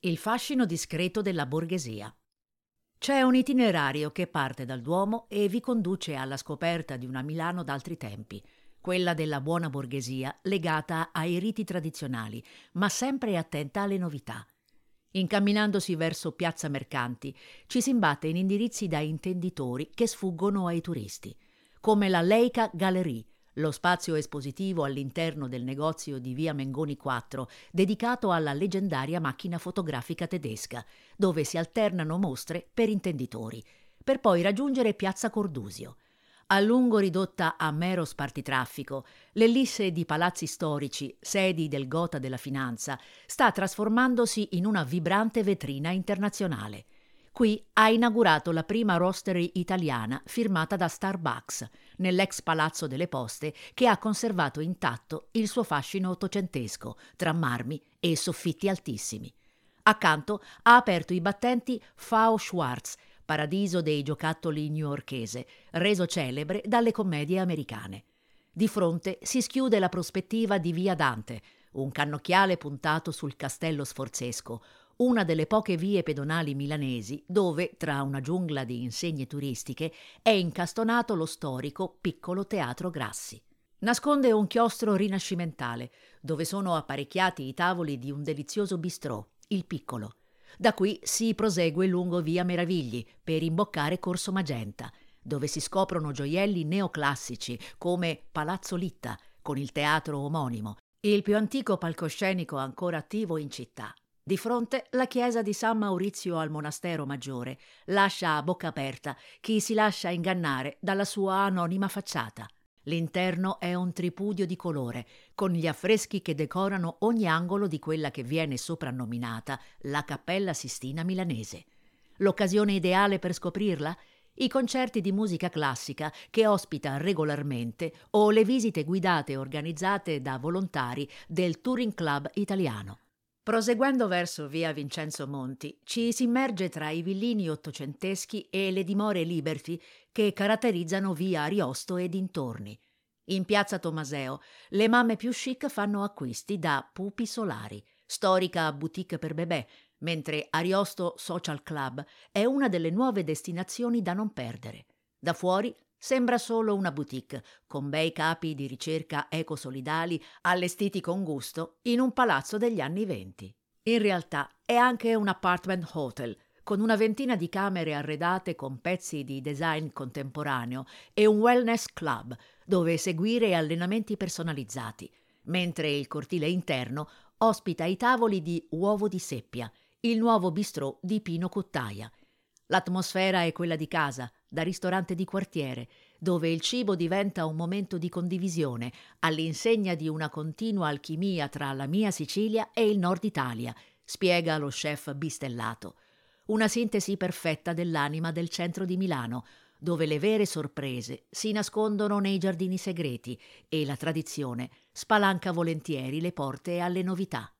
Il fascino discreto della borghesia. C'è un itinerario che parte dal Duomo e vi conduce alla scoperta di una Milano d'altri tempi, quella della buona borghesia legata ai riti tradizionali, ma sempre attenta alle novità. Incamminandosi verso Piazza Mercanti, ci si imbatte in indirizzi da intenditori che sfuggono ai turisti, come la Leica Gallery, lo spazio espositivo all'interno del negozio di via Mengoni 4, dedicato alla leggendaria macchina fotografica tedesca, dove si alternano mostre per intenditori, per poi raggiungere piazza Cordusio. A lungo ridotta a mero spartitraffico, l'ellisse di palazzi storici, sedi del gota della finanza, sta trasformandosi in una vibrante vetrina internazionale – Qui ha inaugurato la prima roastery italiana firmata da Starbucks, nell'ex Palazzo delle Poste, che ha conservato intatto il suo fascino ottocentesco, tra marmi e soffitti altissimi. Accanto ha aperto i battenti Fao Schwartz, paradiso dei giocattoli newyorkese, reso celebre dalle commedie americane. Di fronte si schiude la prospettiva di Via Dante, un cannocchiale puntato sul castello sforzesco, una delle poche vie pedonali milanesi dove, tra una giungla di insegne turistiche, è incastonato lo storico piccolo teatro Grassi. Nasconde un chiostro rinascimentale, dove sono apparecchiati i tavoli di un delizioso bistrò, il Piccolo. Da qui si prosegue lungo via Meravigli per imboccare Corso Magenta, dove si scoprono gioielli neoclassici come Palazzo Litta, con il teatro omonimo, il più antico palcoscenico ancora attivo in città. Di fronte la chiesa di San Maurizio al monastero maggiore lascia a bocca aperta chi si lascia ingannare dalla sua anonima facciata. L'interno è un tripudio di colore, con gli affreschi che decorano ogni angolo di quella che viene soprannominata la Cappella Sistina milanese. L'occasione ideale per scoprirla? I concerti di musica classica che ospita regolarmente o le visite guidate organizzate da volontari del Touring Club italiano. Proseguendo verso via Vincenzo Monti, ci si immerge tra i villini ottocenteschi e le dimore Liberty che caratterizzano via Ariosto e dintorni. In piazza Tomaseo, le mamme più chic fanno acquisti da Pupi Solari, storica boutique per bebè, mentre Ariosto Social Club è una delle nuove destinazioni da non perdere. Da fuori Sembra solo una boutique, con bei capi di ricerca ecosolidali allestiti con gusto in un palazzo degli anni venti. In realtà è anche un apartment hotel, con una ventina di camere arredate con pezzi di design contemporaneo e un wellness club dove seguire allenamenti personalizzati, mentre il cortile interno ospita i tavoli di Uovo di Seppia, il nuovo bistrò di Pino Cuttaia. L'atmosfera è quella di casa, da ristorante di quartiere, dove il cibo diventa un momento di condivisione, all'insegna di una continua alchimia tra la mia Sicilia e il nord Italia, spiega lo chef bistellato. Una sintesi perfetta dell'anima del centro di Milano, dove le vere sorprese si nascondono nei giardini segreti e la tradizione spalanca volentieri le porte alle novità.